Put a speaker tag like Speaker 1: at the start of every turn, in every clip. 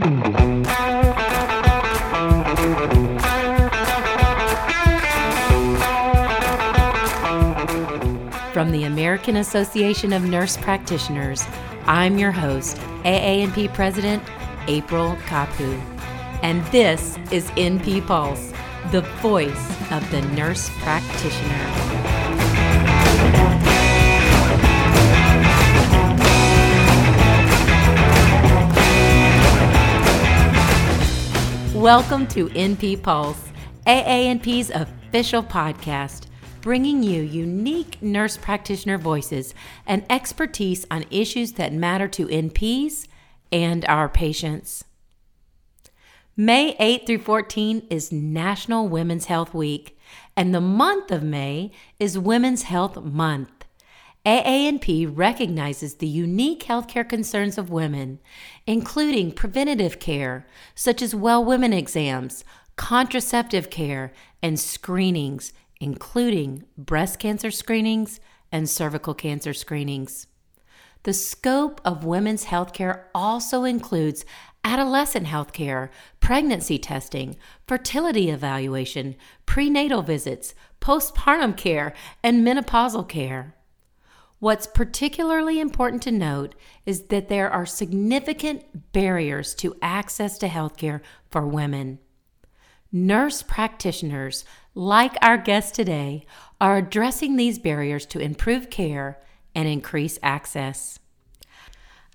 Speaker 1: From the American Association of Nurse Practitioners, I'm your host, AANP President April Kapu. And this is NP Pulse, the voice of the nurse practitioner. Welcome to NP Pulse, AANP's official podcast bringing you unique nurse practitioner voices and expertise on issues that matter to NPs and our patients. May 8 through 14 is National Women's Health Week, and the month of May is Women's Health Month. AANP recognizes the unique healthcare concerns of women, including preventative care, such as well women exams, contraceptive care, and screenings including breast cancer screenings and cervical cancer screenings. The scope of women's healthcare also includes adolescent healthcare, pregnancy testing, fertility evaluation, prenatal visits, postpartum care, and menopausal care. What's particularly important to note is that there are significant barriers to access to healthcare for women. Nurse practitioners like our guest today, are addressing these barriers to improve care and increase access.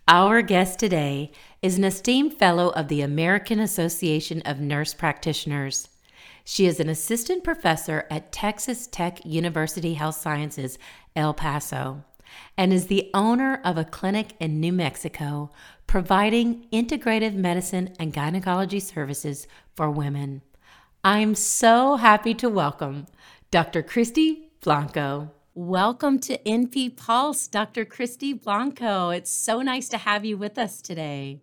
Speaker 1: Our guest today is an esteemed fellow of the American Association of Nurse Practitioners. She is an assistant professor at Texas Tech University Health Sciences, El Paso, and is the owner of a clinic in New Mexico providing integrative medicine and gynecology services for women. I'm so happy to welcome Dr. Christy Blanco. Welcome to NP Pulse, Dr. Christy Blanco. It's so nice to have you with us today.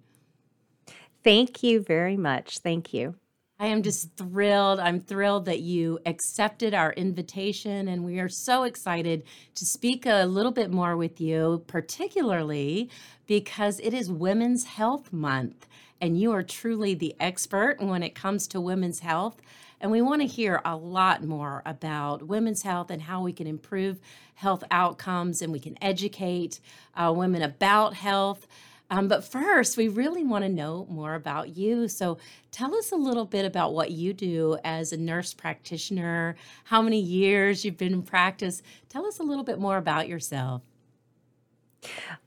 Speaker 2: Thank you very much. Thank you.
Speaker 1: I am just thrilled. I'm thrilled that you accepted our invitation, and we are so excited to speak a little bit more with you, particularly because it is Women's Health Month and you are truly the expert when it comes to women's health. And we want to hear a lot more about women's health and how we can improve health outcomes and we can educate uh, women about health. Um, but first, we really want to know more about you. So tell us a little bit about what you do as a nurse practitioner, how many years you've been in practice. Tell us a little bit more about yourself.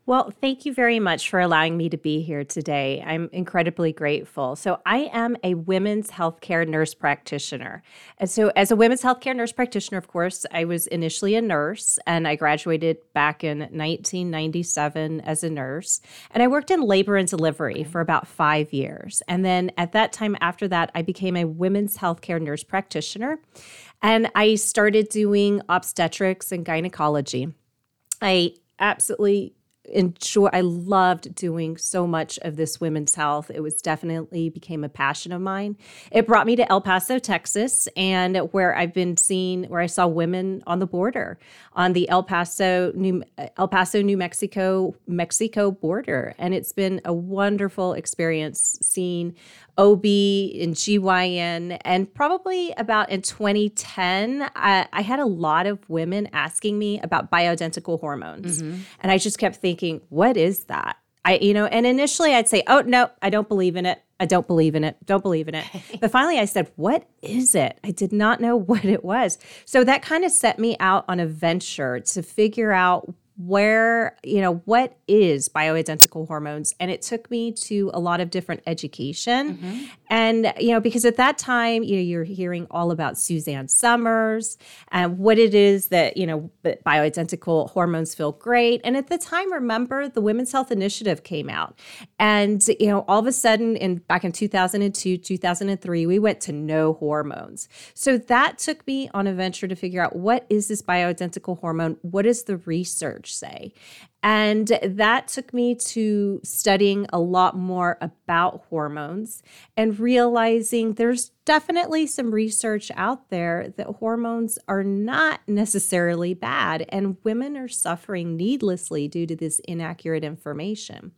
Speaker 2: Well, thank you very much for allowing me to be here today. I'm incredibly grateful. So, I am a women's healthcare nurse practitioner. And so, as a women's healthcare nurse practitioner, of course, I was initially a nurse and I graduated back in 1997 as a nurse. And I worked in labor and delivery for about five years. And then at that time, after that, I became a women's healthcare nurse practitioner and I started doing obstetrics and gynecology. I absolutely enjoy I loved doing so much of this women's health. It was definitely became a passion of mine. It brought me to El Paso, Texas, and where I've been seeing where I saw women on the border on the El Paso New uh, El Paso New Mexico Mexico border and it's been a wonderful experience seeing OB and GYN. And probably about in 2010, I, I had a lot of women asking me about bioidentical hormones. Mm-hmm. And I just kept thinking, what is that? I, you know, and initially I'd say, oh, no, I don't believe in it. I don't believe in it. Don't believe in it. but finally I said, what is it? I did not know what it was. So that kind of set me out on a venture to figure out where you know what is bioidentical hormones? And it took me to a lot of different education. Mm-hmm. and you know because at that time you know you're hearing all about suzanne Somers and what it is that you know bioidentical hormones feel great. And at the time remember the women's health initiative came out. And you know all of a sudden in back in 2002 2003 we went to no hormones. So that took me on a venture to figure out what is this bioidentical hormone? What is the research say. And that took me to studying a lot more about hormones and realizing there's definitely some research out there that hormones are not necessarily bad, and women are suffering needlessly due to this inaccurate information.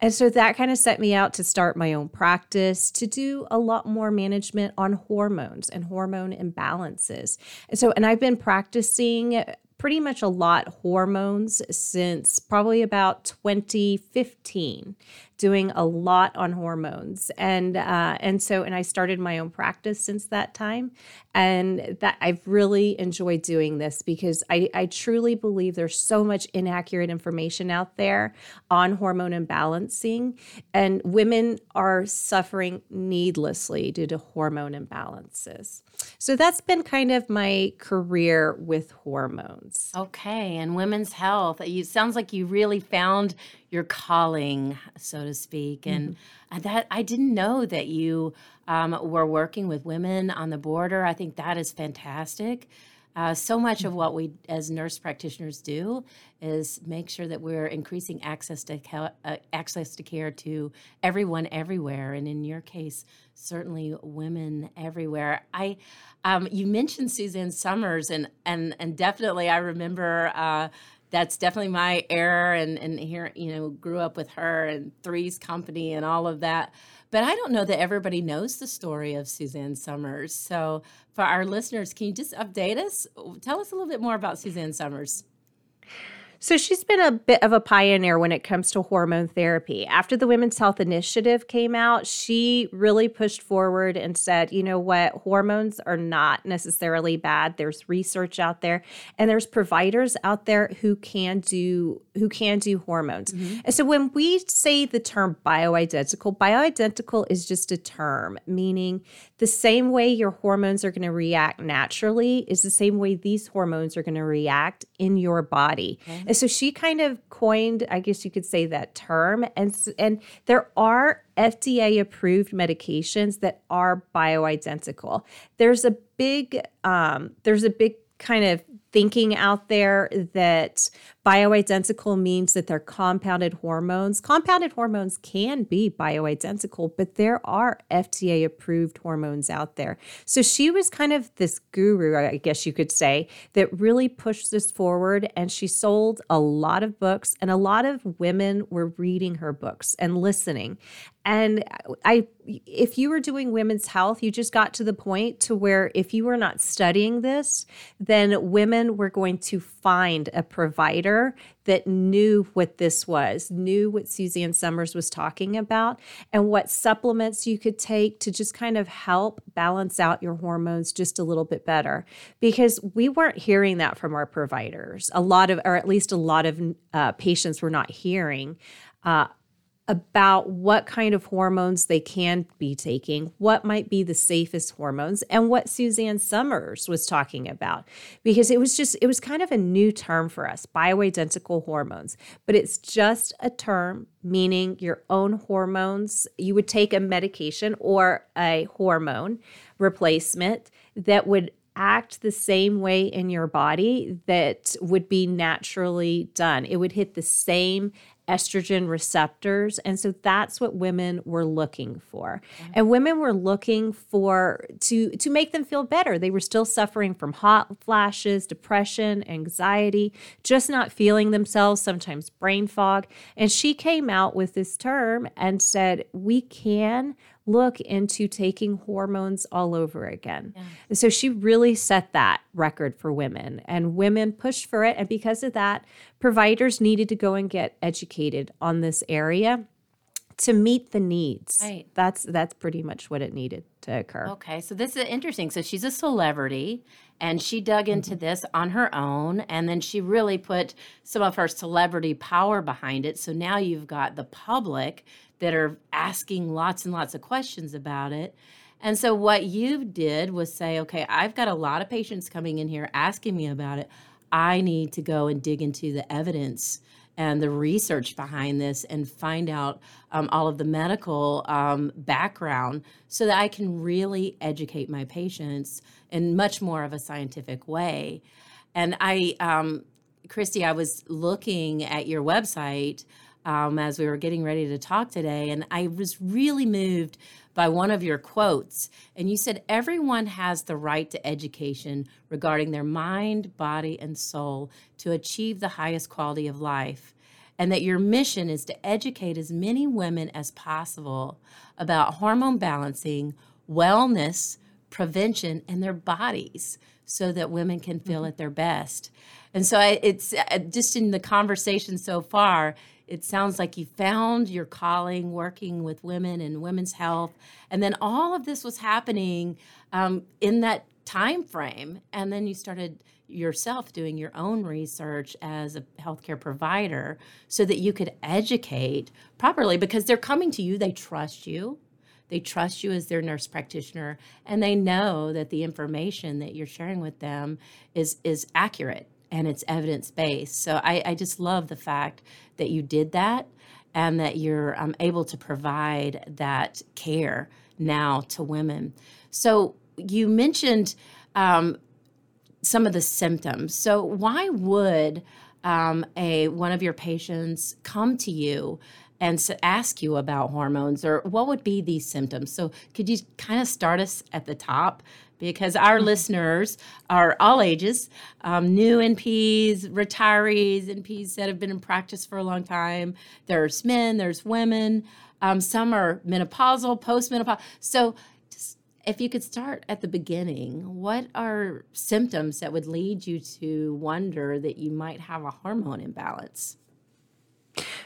Speaker 2: And so that kind of set me out to start my own practice to do a lot more management on hormones and hormone imbalances. And so, and I've been practicing pretty much a lot hormones since probably about 2015 doing a lot on hormones. And uh, and so and I started my own practice since that time and that I've really enjoyed doing this because I, I truly believe there's so much inaccurate information out there on hormone imbalancing and women are suffering needlessly due to hormone imbalances so that's been kind of my career with hormones
Speaker 1: okay and women's health it sounds like you really found your calling, so to speak. And mm-hmm. that I didn't know that you um, were working with women on the border. I think that is fantastic. Uh, so much of what we as nurse practitioners do is make sure that we're increasing access to ca- uh, access to care to everyone everywhere, and in your case, certainly women everywhere. I, um, you mentioned Suzanne Somers, and and and definitely I remember. Uh, that's definitely my error and and here you know grew up with her and three's company and all of that. But i don't know that everybody knows the story of suzanne somers so for our listeners can you just update us? Tell us a little bit more about suzanne somers
Speaker 2: so she's been a bit of a pioneer when it comes to hormone therapy. After the Women's Health Initiative came out, she really pushed forward and said, you know what, hormones are not necessarily bad. There's research out there and there's providers out there who can do who can do hormones. Mm-hmm. And so when we say the term bioidentical, bioidentical is just a term, meaning the same way your hormones are going to react naturally is the same way these hormones are going to react in your body. Okay. So she kind of coined, I guess you could say that term. And, and there are FDA approved medications that are bioidentical. There's a big, um, there's a big kind of thinking out there that bioidentical means that they're compounded hormones. Compounded hormones can be bioidentical, but there are FDA approved hormones out there. So she was kind of this guru, I guess you could say, that really pushed this forward. And she sold a lot of books, and a lot of women were reading her books and listening. And I if you were doing women's health, you just got to the point to where if you were not studying this, then women were going to find a provider that knew what this was, knew what Suzanne Somers was talking about, and what supplements you could take to just kind of help balance out your hormones just a little bit better. Because we weren't hearing that from our providers. A lot of, or at least a lot of uh, patients were not hearing. Uh, about what kind of hormones they can be taking, what might be the safest hormones, and what Suzanne Somers was talking about. Because it was just, it was kind of a new term for us bioidentical hormones, but it's just a term meaning your own hormones. You would take a medication or a hormone replacement that would act the same way in your body that would be naturally done. It would hit the same estrogen receptors. And so that's what women were looking for. And women were looking for to to make them feel better. They were still suffering from hot flashes, depression, anxiety, just not feeling themselves, sometimes brain fog. And she came out with this term and said, "We can look into taking hormones all over again. Yeah. And so she really set that record for women, and women pushed for it. And because of that, providers needed to go and get educated on this area to meet the needs. Right. That's that's pretty much what it needed to occur.
Speaker 1: Okay, so this is interesting. So she's a celebrity and she dug into mm-hmm. this on her own and then she really put some of her celebrity power behind it. So now you've got the public that are asking lots and lots of questions about it. And so what you did was say, okay, I've got a lot of patients coming in here asking me about it. I need to go and dig into the evidence and the research behind this and find out um, all of the medical um, background so that I can really educate my patients in much more of a scientific way. And I, um, Christy, I was looking at your website um, as we were getting ready to talk today, and I was really moved by one of your quotes. And you said, Everyone has the right to education regarding their mind, body, and soul to achieve the highest quality of life. And that your mission is to educate as many women as possible about hormone balancing, wellness, prevention, and their bodies so that women can feel mm-hmm. at their best. And so I, it's uh, just in the conversation so far, it sounds like you found your calling working with women and women's health. And then all of this was happening um, in that time frame and then you started yourself doing your own research as a healthcare provider so that you could educate properly because they're coming to you they trust you. They trust you as their nurse practitioner and they know that the information that you're sharing with them is is accurate and it's evidence based. So I, I, just love the fact that you did that and that you're um, able to provide that care now to women. So you mentioned um, some of the symptoms. So why would um, a one of your patients come to you and ask you about hormones or what would be these symptoms? So could you kind of start us at the top because our mm-hmm. listeners are all ages um, new NPs, retirees, NPs that have been in practice for a long time. There's men, there's women. Um, some are menopausal, postmenopausal. So, just if you could start at the beginning, what are symptoms that would lead you to wonder that you might have a hormone imbalance?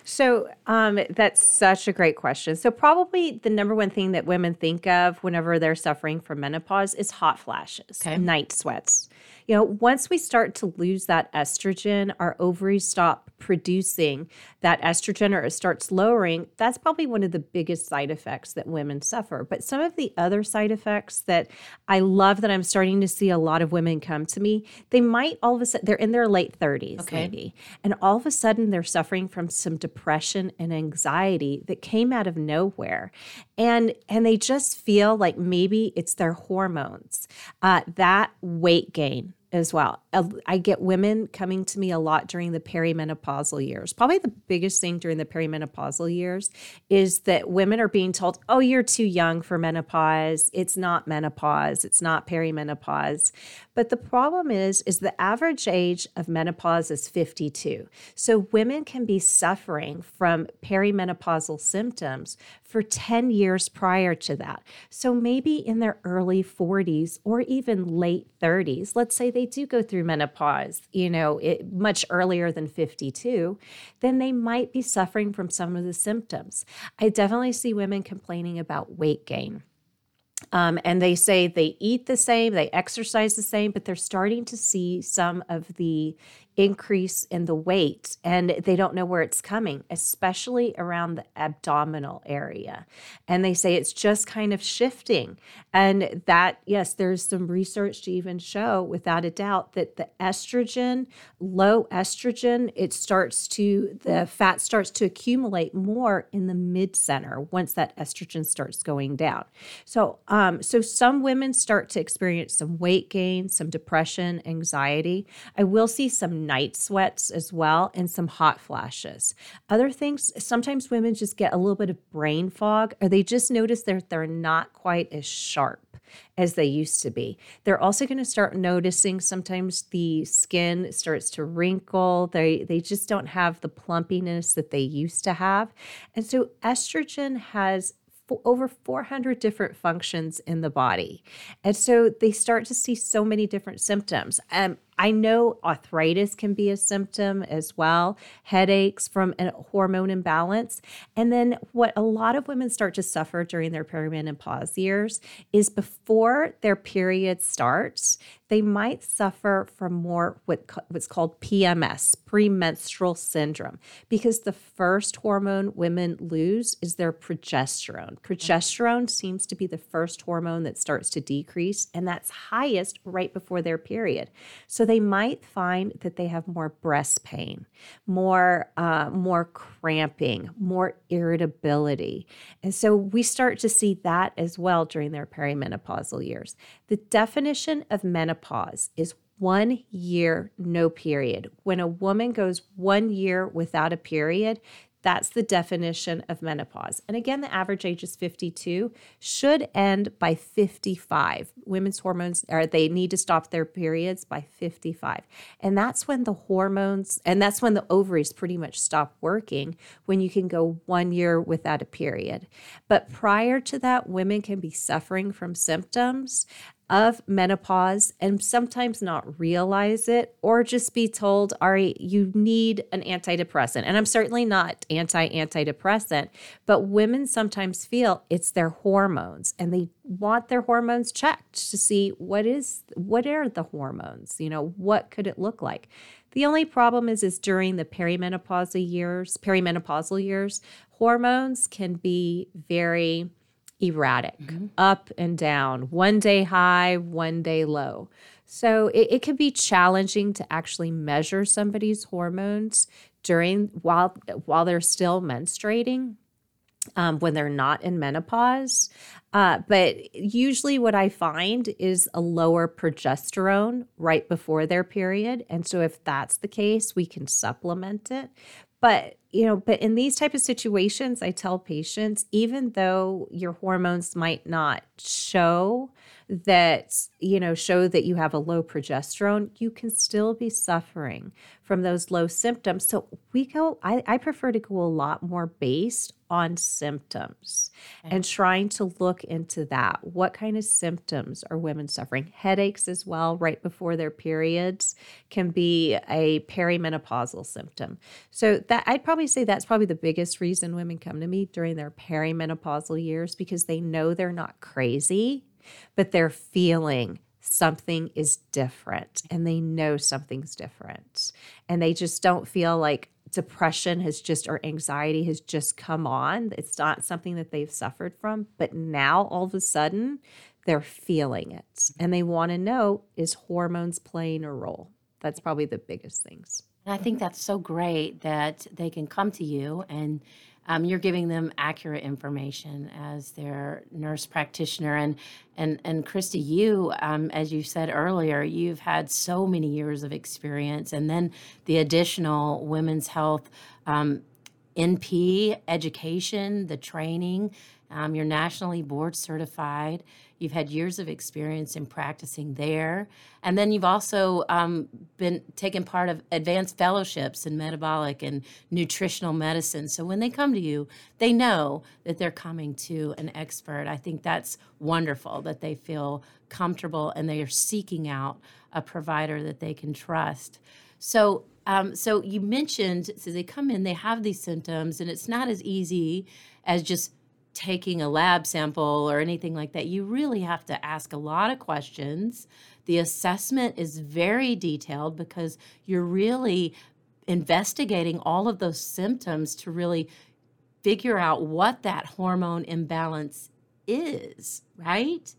Speaker 2: So um, that's such a great question. So probably the number one thing that women think of whenever they're suffering from menopause is hot flashes, okay. night sweats you know, once we start to lose that estrogen, our ovaries stop producing that estrogen or it starts lowering. That's probably one of the biggest side effects that women suffer. But some of the other side effects that I love that I'm starting to see a lot of women come to me, they might all of a sudden, they're in their late 30s, okay. maybe, and all of a sudden they're suffering from some depression and anxiety that came out of nowhere. And, and they just feel like maybe it's their hormones, uh, that weight gain as well. I get women coming to me a lot during the perimenopausal years. Probably the biggest thing during the perimenopausal years is that women are being told, "Oh, you're too young for menopause. It's not menopause. It's not perimenopause." But the problem is is the average age of menopause is 52. So women can be suffering from perimenopausal symptoms for 10 years prior to that. So maybe in their early 40s or even late 30s, let's say they do go through menopause, you know, it, much earlier than 52, then they might be suffering from some of the symptoms. I definitely see women complaining about weight gain. Um, and they say they eat the same, they exercise the same, but they're starting to see some of the increase in the weight and they don't know where it's coming, especially around the abdominal area. And they say it's just kind of shifting. And that, yes, there's some research to even show without a doubt that the estrogen, low estrogen, it starts to, the fat starts to accumulate more in the mid center once that estrogen starts going down. So, um, so some women start to experience some weight gain, some depression, anxiety. I will see some night sweats as well and some hot flashes. Other things, sometimes women just get a little bit of brain fog or they just notice that they're not quite as sharp as they used to be. They're also going to start noticing sometimes the skin starts to wrinkle. They they just don't have the plumpiness that they used to have. And so estrogen has over 400 different functions in the body. And so they start to see so many different symptoms. Um, I know arthritis can be a symptom as well, headaches from a hormone imbalance. And then what a lot of women start to suffer during their perimenopause years is before their period starts, they might suffer from more what, what's called PMS, premenstrual syndrome, because the first hormone women lose is their progesterone. Progesterone seems to be the first hormone that starts to decrease, and that's highest right before their period. So they might find that they have more breast pain, more uh, more cramping, more irritability, and so we start to see that as well during their perimenopausal years. The definition of menopause is one year no period. When a woman goes one year without a period, that's the definition of menopause. And again, the average age is 52, should end by 55. Women's hormones are they need to stop their periods by 55. And that's when the hormones and that's when the ovaries pretty much stop working when you can go 1 year without a period. But prior to that, women can be suffering from symptoms of menopause and sometimes not realize it or just be told, Ari, you need an antidepressant. And I'm certainly not anti antidepressant, but women sometimes feel it's their hormones and they want their hormones checked to see what is what are the hormones, you know, what could it look like? The only problem is is during the perimenopausal years, perimenopausal years, hormones can be very erratic, mm-hmm. up and down, one day high, one day low. So it, it can be challenging to actually measure somebody's hormones during while while they're still menstruating. Um, when they're not in menopause. Uh, but usually, what I find is a lower progesterone right before their period. And so, if that's the case, we can supplement it but you know but in these type of situations i tell patients even though your hormones might not show that you know show that you have a low progesterone you can still be suffering from those low symptoms. So we go i, I prefer to go a lot more based on symptoms and trying to look into that. What kind of symptoms are women suffering? Headaches as well right before their periods can be a perimenopausal symptom. So that i'd probably say that's probably the biggest reason women come to me during their perimenopausal years because they know they're not crazy but they're feeling something is different and they know something's different. And they just don't feel like depression has just or anxiety has just come on. It's not something that they've suffered from, but now all of a sudden they're feeling it and they want to know is hormones playing a role? That's probably the biggest things.
Speaker 1: And I think that's so great that they can come to you and um, you're giving them accurate information as their nurse practitioner. And and and Christy, you, um, as you said earlier, you've had so many years of experience, and then the additional women's health. Um, NP education, the training, um, you're nationally board certified. You've had years of experience in practicing there. And then you've also um, been taken part of advanced fellowships in metabolic and nutritional medicine. So when they come to you, they know that they're coming to an expert. I think that's wonderful that they feel comfortable and they are seeking out a provider that they can trust. So um, so you mentioned so they come in, they have these symptoms, and it's not as easy as just taking a lab sample or anything like that. You really have to ask a lot of questions. The assessment is very detailed because you're really investigating all of those symptoms to really figure out what that hormone imbalance is, right?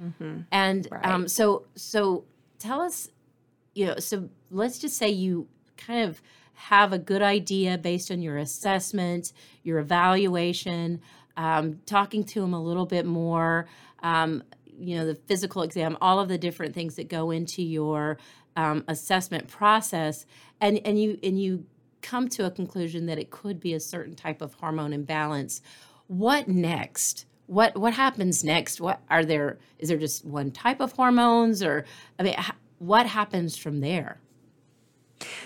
Speaker 1: Mm-hmm. And right. Um, so, so tell us, you know, so let's just say you kind of have a good idea based on your assessment, your evaluation um, talking to them a little bit more, um, you know, the physical exam, all of the different things that go into your um, assessment process, and and you and you come to a conclusion that it could be a certain type of hormone imbalance. What next? What what happens next? What are there? Is there just one type of hormones, or I mean, what happens from there?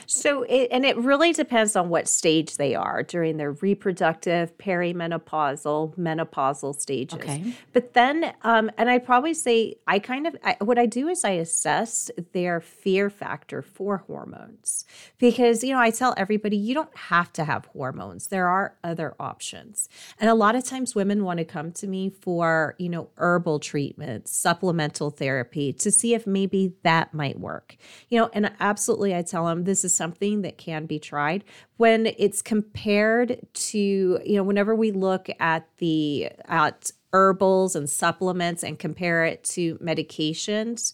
Speaker 2: So, it, and it really depends on what stage they are during their reproductive, perimenopausal, menopausal stages. Okay. But then, um, and I probably say, I kind of, I, what I do is I assess their fear factor for hormones. Because, you know, I tell everybody, you don't have to have hormones, there are other options. And a lot of times women want to come to me for, you know, herbal treatments, supplemental therapy to see if maybe that might work. You know, and absolutely, I tell them, this is something that can be tried. When it's compared to you know whenever we look at the at herbals and supplements and compare it to medications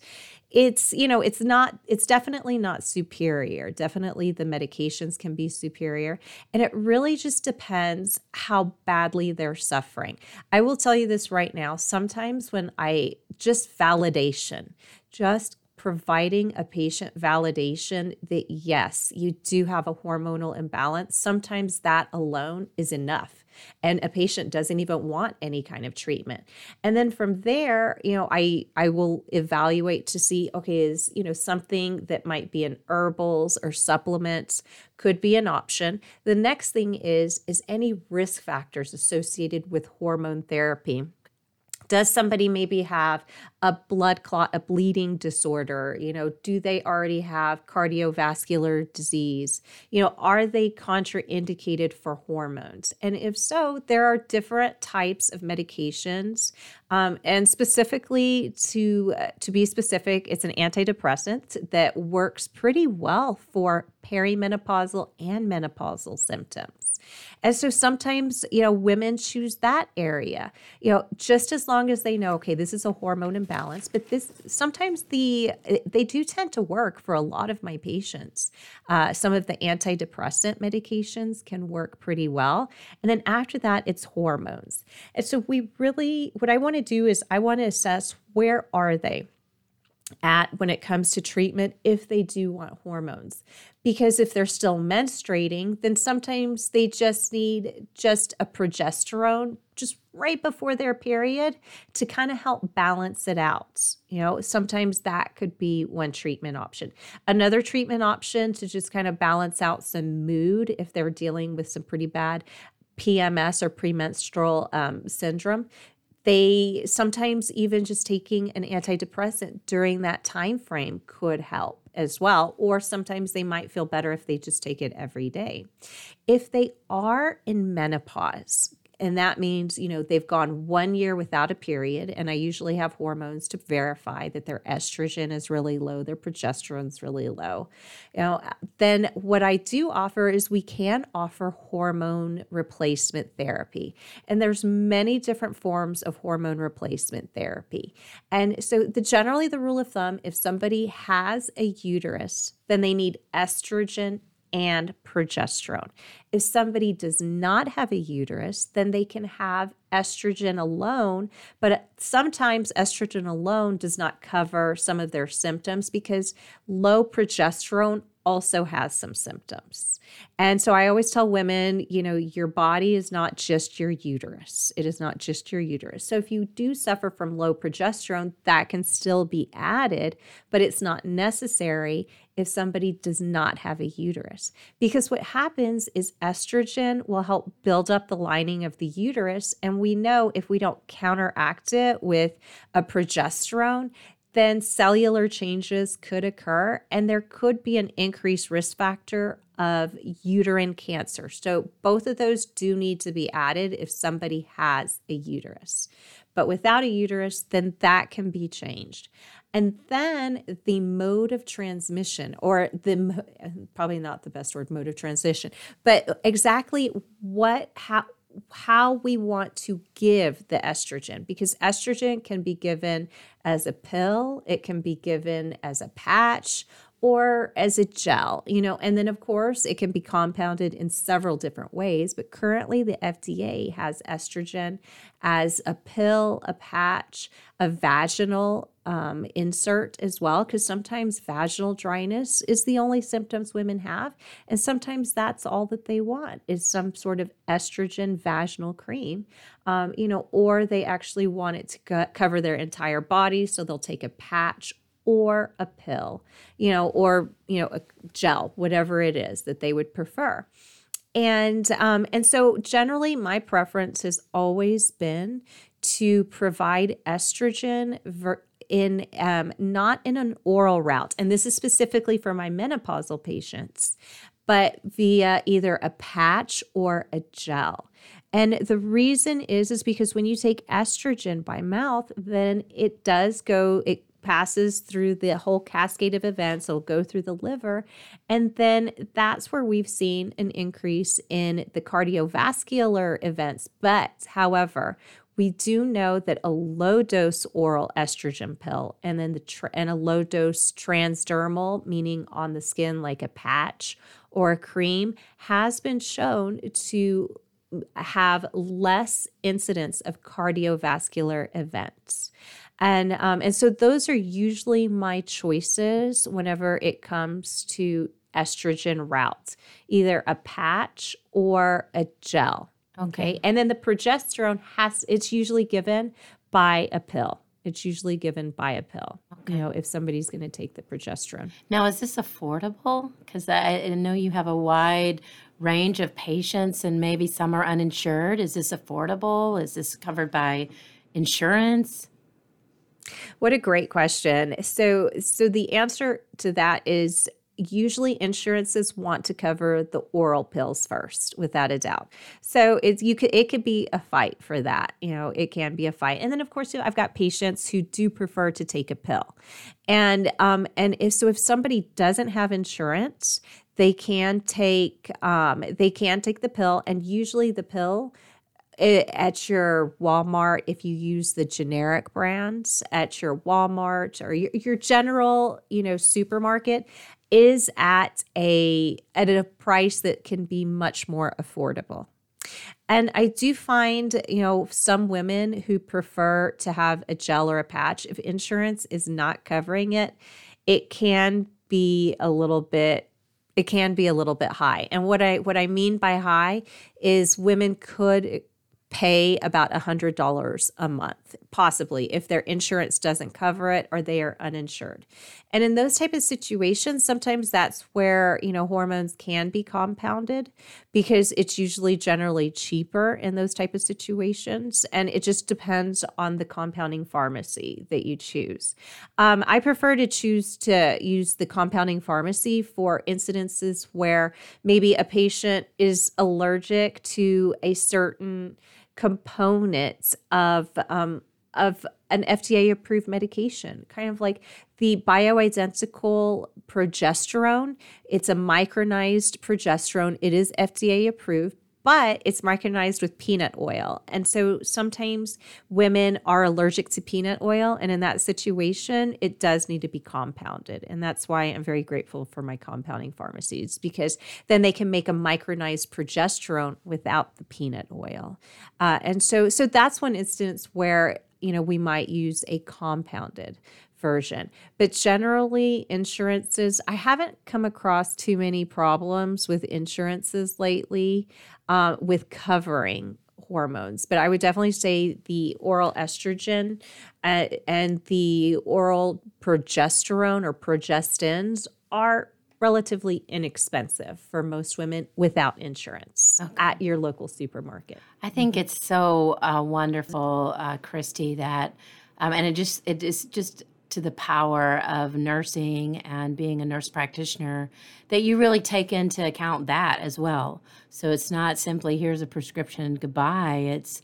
Speaker 2: it's you know it's not it's definitely not superior. Definitely the medications can be superior. And it really just depends how badly they're suffering. I will tell you this right now. Sometimes when i just validation just providing a patient validation that yes, you do have a hormonal imbalance. Sometimes that alone is enough. And a patient doesn't even want any kind of treatment. And then from there you know i i will evaluate to see okay is you know something that might be in herbals or supplements could be an option. The next thing is is any risk factors associated with hormone therapy does somebody maybe have a blood clot, a bleeding disorder? You know, do they already have cardiovascular disease? You know, are they contraindicated for hormones? And if so, there are different types of medications. Um, and specifically, to uh, to be specific, it's an antidepressant that works pretty well for perimenopausal and menopausal symptoms. And so sometimes, you know, women choose that area, you know, just as long as they know, okay, this is a hormone imbalance, but this sometimes the they do tend to work for a lot of my patients. Uh, some of the antidepressant medications can work pretty well. And then after that, it's hormones. And so we really, what I want to do is I want to assess where are they? at when it comes to treatment if they do want hormones. Because if they're still menstruating, then sometimes they just need just a progesterone just right before their period to kind of help balance it out. You know, sometimes that could be one treatment option. Another treatment option to just kind of balance out some mood if they're dealing with some pretty bad PMS or premenstrual um, syndrome they sometimes even just taking an antidepressant during that time frame could help as well or sometimes they might feel better if they just take it every day. If they are in menopause and that means, you know, they've gone one year without a period. And I usually have hormones to verify that their estrogen is really low, their progesterone's really low. You know, uh, then what I do offer is we can offer hormone replacement therapy. And there's many different forms of hormone replacement therapy. And so the generally the rule of thumb, if somebody has a uterus, then they need estrogen and progesterone. If somebody does not have a uterus, then they can have estrogen alone, but sometimes estrogen alone does not cover some of their symptoms because low progesterone also has some symptoms. And so I always tell women, you know, your body is not just your uterus. It is not just your uterus. So if you do suffer from low progesterone, that can still be added, but it's not necessary if somebody does not have a uterus. Because what happens is estrogen will help build up the lining of the uterus. And we know if we don't counteract it with a progesterone, then cellular changes could occur and there could be an increased risk factor of uterine cancer. So, both of those do need to be added if somebody has a uterus. But without a uterus, then that can be changed. And then the mode of transmission, or the probably not the best word, mode of transition, but exactly what, how, how we want to give the estrogen because estrogen can be given as a pill, it can be given as a patch or as a gel, you know, and then of course it can be compounded in several different ways. But currently, the FDA has estrogen as a pill, a patch, a vaginal um, insert as well, because sometimes vaginal dryness is the only symptoms women have. And sometimes that's all that they want is some sort of estrogen vaginal cream, um, you know, or they actually want it to co- cover their entire body. So they'll take a patch or a pill, you know, or, you know, a gel, whatever it is that they would prefer. And um, and so generally my preference has always been to provide estrogen ver- in um, not in an oral route, and this is specifically for my menopausal patients, but via either a patch or a gel. And the reason is is because when you take estrogen by mouth, then it does go it passes through the whole cascade of events. It'll go through the liver. And then that's where we've seen an increase in the cardiovascular events. But however, we do know that a low dose oral estrogen pill and then the tra- and a low dose transdermal meaning on the skin like a patch or a cream has been shown to have less incidence of cardiovascular events. And um, and so those are usually my choices whenever it comes to estrogen routes, either a patch or a gel. Okay. And then the progesterone has it's usually given by a pill. It's usually given by a pill. Okay. You know, if somebody's going to take the progesterone.
Speaker 1: Now, is this affordable? Because I, I know you have a wide range of patients, and maybe some are uninsured. Is this affordable? Is this covered by insurance?
Speaker 2: What a great question. So so the answer to that is usually insurances want to cover the oral pills first without a doubt. So it's you could it could be a fight for that you know it can be a fight. And then of course i've got patients who do prefer to take a pill. And um and if so if somebody doesn't have insurance they can take um they can take the pill. And usually the pill at your Walmart, if you use the generic brands at your Walmart or your, your general, you know, supermarket, is at a at a price that can be much more affordable. And I do find, you know, some women who prefer to have a gel or a patch, if insurance is not covering it, it can be a little bit it can be a little bit high. And what I what I mean by high is women could pay about $100 a month possibly if their insurance doesn't cover it or they are uninsured. And in those type of situations sometimes that's where you know hormones can be compounded because it's usually generally cheaper in those type of situations. And it just depends on the compounding pharmacy that you choose. Um, i prefer to choose to use the compounding pharmacy for incidences where maybe a patient is allergic to a certain components of um, of an FDA approved medication, kind of like the bioidentical progesterone. It's a micronized progesterone. It is FDA approved, but it's micronized with peanut oil. And so sometimes women are allergic to peanut oil. And in that situation, it does need to be compounded. And that's why I'm very grateful for my compounding pharmacies because then they can make a micronized progesterone without the peanut oil. Uh, and so, so that's one instance where you know we might use a compounded version. But generally, insurances, I haven't come across too many problems with insurances lately uh, with covering hormones. But I would definitely say the oral estrogen uh, and the oral progesterone or progestins are relatively inexpensive for most women without insurance okay. at your local supermarket.
Speaker 1: I think it's so uh, wonderful, uh, Christy, that um, and it just it is just to the power of nursing and being a nurse practitioner that you really take into account that as well. So it's not simply here's a prescription, goodbye. It's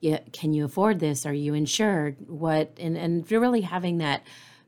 Speaker 1: yeah, can you afford this? Are you insured? What and and you're really having that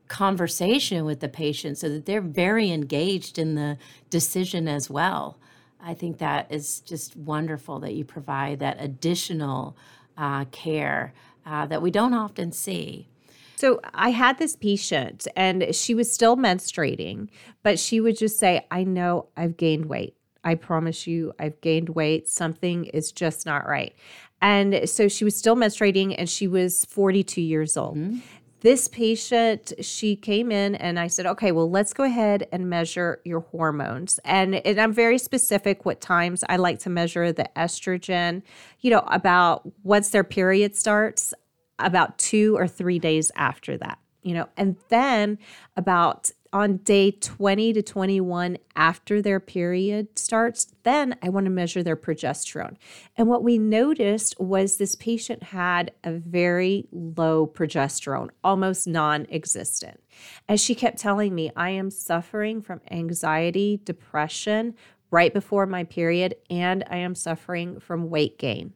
Speaker 1: conversation with the patient so that they're very engaged in the decision as well. I think that is just wonderful that you provide that additional uh, care uh, that we don't often see.
Speaker 2: So I had this patient and she was still menstruating, but she would just say, I know I've gained weight. I promise you, I've gained weight. Something is just not right. And so she was still menstruating and she was 42 years old. Mm-hmm. This patient, she came in and I said, okay, well, let's go ahead and measure your hormones. And, and I'm very specific what times I like to measure the estrogen, you know, about once their period starts about two or three days after that, you know, and then about on day 20 to 21 after their period starts, then I want to measure their progesterone. And what we noticed was this patient had a very low progesterone, almost non existent. As she kept telling me, I am suffering from anxiety, depression right before my period, and I am suffering from weight gain.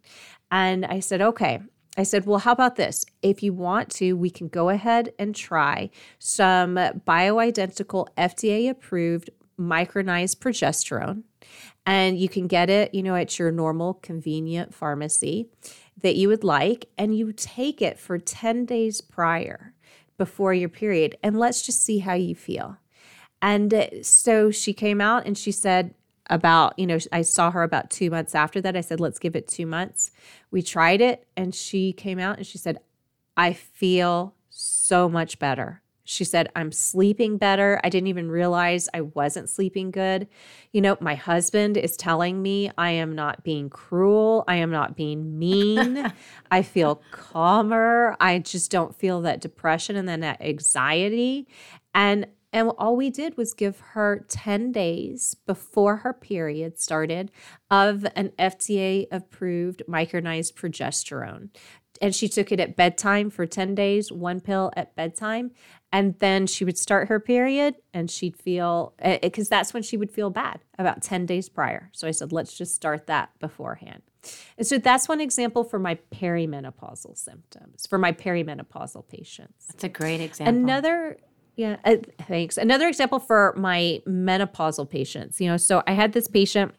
Speaker 2: And I said, okay, I said, well, how about this? If you want to, we can go ahead and try some bioidentical FDA approved micronized progesterone. And you can get it, you know, at your normal convenient pharmacy that you would like. And you take it for 10 days prior before your period. And let's just see how you feel. And so she came out and she said, about, you know, I saw her about two months after that. I said, let's give it two months. We tried it and she came out and she said, I feel so much better. She said, I'm sleeping better. I didn't even realize I wasn't sleeping good. You know, my husband is telling me I am not being cruel. I am not being mean. I feel calmer. I just don't feel that depression and then that anxiety. And and all we did was give her 10 days before her period started of an FDA approved micronized progesterone and she took it at bedtime for 10 days, one pill at bedtime. And then she would start her period and she'd feel, because eh, that's when she would feel bad about 10 days prior. So I said, let's just start that beforehand. And so that's one example for my perimenopausal symptoms, for my perimenopausal patients.
Speaker 1: That's a great example.
Speaker 2: Another yeah, uh, thanks. Another example for my menopausal patients. You know, so I had this patient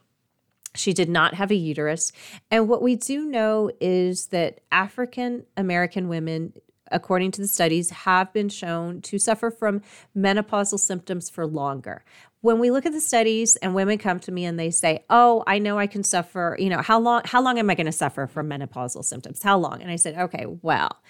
Speaker 2: she did not have a uterus. And what we do know is that African American women, according to the studies, have been shown to suffer from menopausal symptoms for longer. When we look at the studies and women come to me and they say, "Oh, I know I can suffer, you know, how long how long am I going to suffer from menopausal symptoms? How long?" And I said, "Okay, well,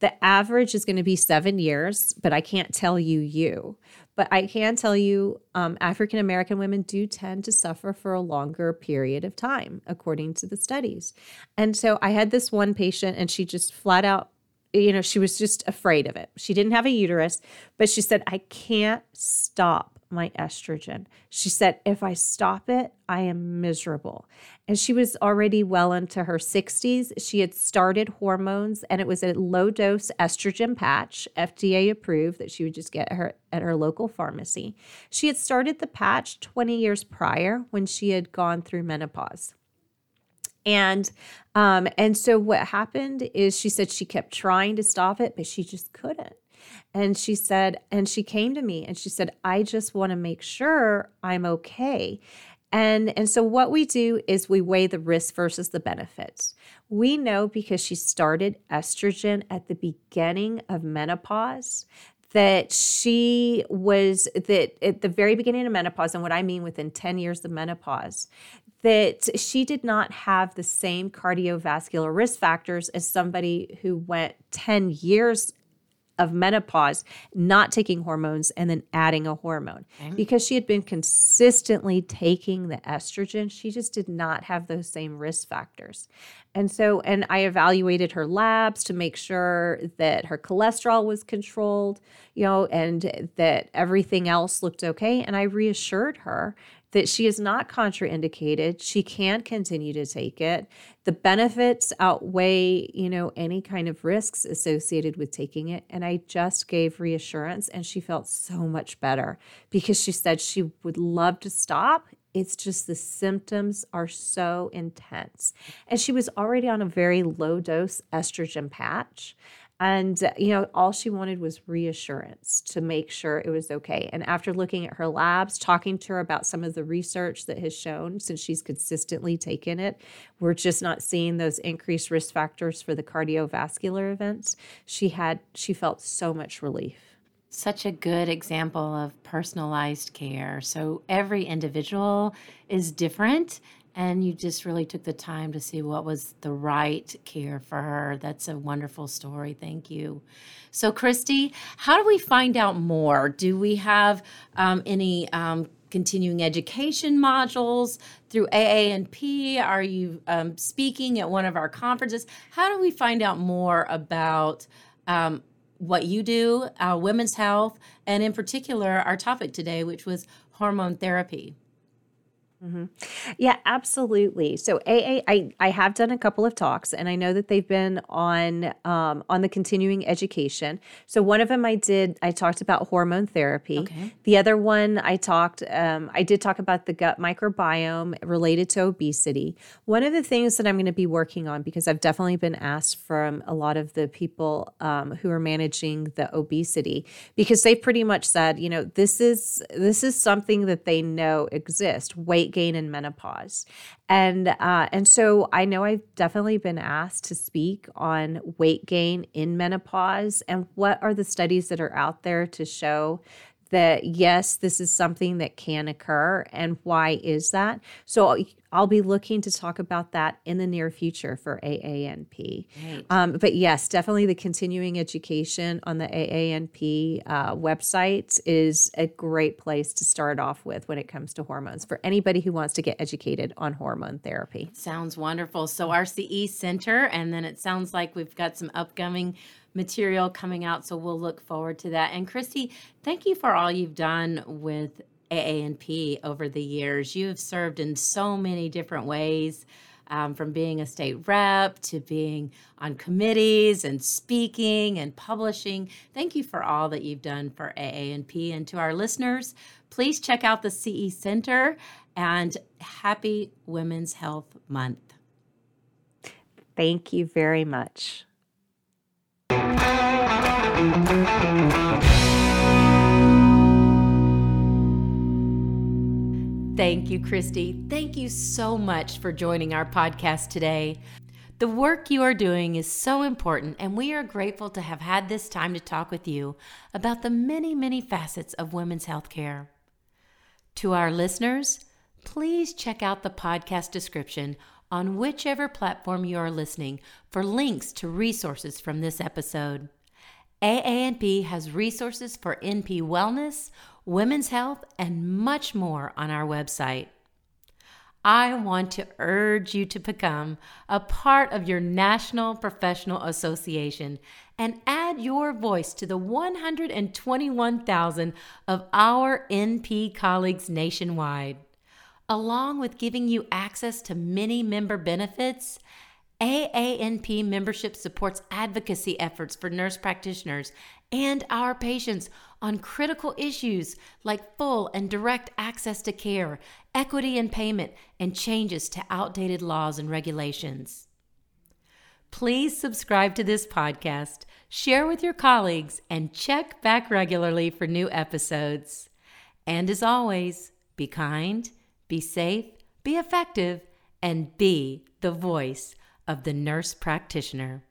Speaker 2: the average is going to be 7 years, but I can't tell you you. But I can tell you, um, African American women do tend to suffer for a longer period of time, according to the studies. And so I had this one patient, and she just flat out, you know, she was just afraid of it. She didn't have a uterus, but she said, I can't stop my estrogen. She said, if I stop it, I am miserable. And she was already well into her 60s. She had started hormones and it was a low dose estrogen patch, FDA approved, that she would just get her at her local pharmacy. She had started the patch 20 years prior when she had gone through menopause. And um, and so what happened is she said she kept trying to stop it, but she just couldn't. And she said, and she came to me and she said, I just want to make sure I'm okay. And, and so what we do is we weigh the risk versus the benefits. We know because she started estrogen at the beginning of menopause that she was that at the very beginning of menopause and what I mean within 10 years of menopause that she did not have the same cardiovascular risk factors as somebody who went 10 years of menopause, not taking hormones and then adding a hormone. Okay. Because she had been consistently taking the estrogen, she just did not have those same risk factors. And so, and I evaluated her labs to make sure that her cholesterol was controlled, you know, and that everything else looked okay. And I reassured her that she is not contraindicated. She can continue to take it. The benefits outweigh, you know, any kind of risks associated with taking it. And I just gave reassurance and she felt so much better because she said she would love to stop. It's just the symptoms are so intense. And she was already on a very low dose estrogen patch. And, you know, all she wanted was reassurance to make sure it was okay. And after looking at her labs, talking to her about some of the research that has shown, since she's consistently taken it, we're just not seeing those increased risk factors for the cardiovascular events. She had, she felt so much relief.
Speaker 1: Such a good example of personalized care. So every individual is different and you just really took the time to see what was the right care for her. That's a wonderful story. Thank you. So, Christy, how do we find out more? Do we have um, any um, continuing education modules through AANP? Are you um, speaking at one of our conferences? How do we find out more about? Um, what you do, uh, women's health, and in particular, our topic today, which was hormone therapy.
Speaker 2: Mm-hmm. Yeah, absolutely. So AA, I, I have done a couple of talks, and I know that they've been on um, on the continuing education. So one of them I did, I talked about hormone therapy. Okay. The other one I talked, um, I did talk about the gut microbiome related to obesity. One of the things that I'm going to be working on because I've definitely been asked from a lot of the people um, who are managing the obesity because they've pretty much said, you know, this is this is something that they know exists. Weight gain in menopause. And uh, and so I know I've definitely been asked to speak on weight gain in menopause and what are the studies that are out there to show that yes, this is something that can occur. And why is that? So I'll be looking to talk about that in the near future for AANP. Right. Um, but yes, definitely the continuing education on the AANP uh, website is a great place to start off with when it comes to hormones for anybody who wants to get educated on hormone therapy.
Speaker 1: Sounds wonderful. So, our CE Center, and then it sounds like we've got some upcoming material coming out. So we'll look forward to that. And Christy, thank you for all you've done with AANP over the years. You have served in so many different ways. Um, from being a state rep to being on committees and speaking and publishing. Thank you for all that you've done for AANP. And to our listeners, please check out the CE Center and happy Women's Health Month.
Speaker 2: Thank you very much.
Speaker 1: Thank you, Christy. Thank you so much for joining our podcast today. The work you are doing is so important, and we are grateful to have had this time to talk with you about the many, many facets of women's health care. To our listeners, please check out the podcast description on whichever platform you are listening for links to resources from this episode. AANP has resources for NP wellness, women's health, and much more on our website. I want to urge you to become a part of your National Professional Association and add your voice to the 121,000 of our NP colleagues nationwide. Along with giving you access to many member benefits AANP membership supports advocacy efforts for nurse practitioners and our patients on critical issues like full and direct access to care, equity in payment, and changes to outdated laws and regulations. Please subscribe to this podcast, share with your colleagues, and check back regularly for new episodes. And as always, be kind, be safe, be effective, and be the voice of the nurse practitioner.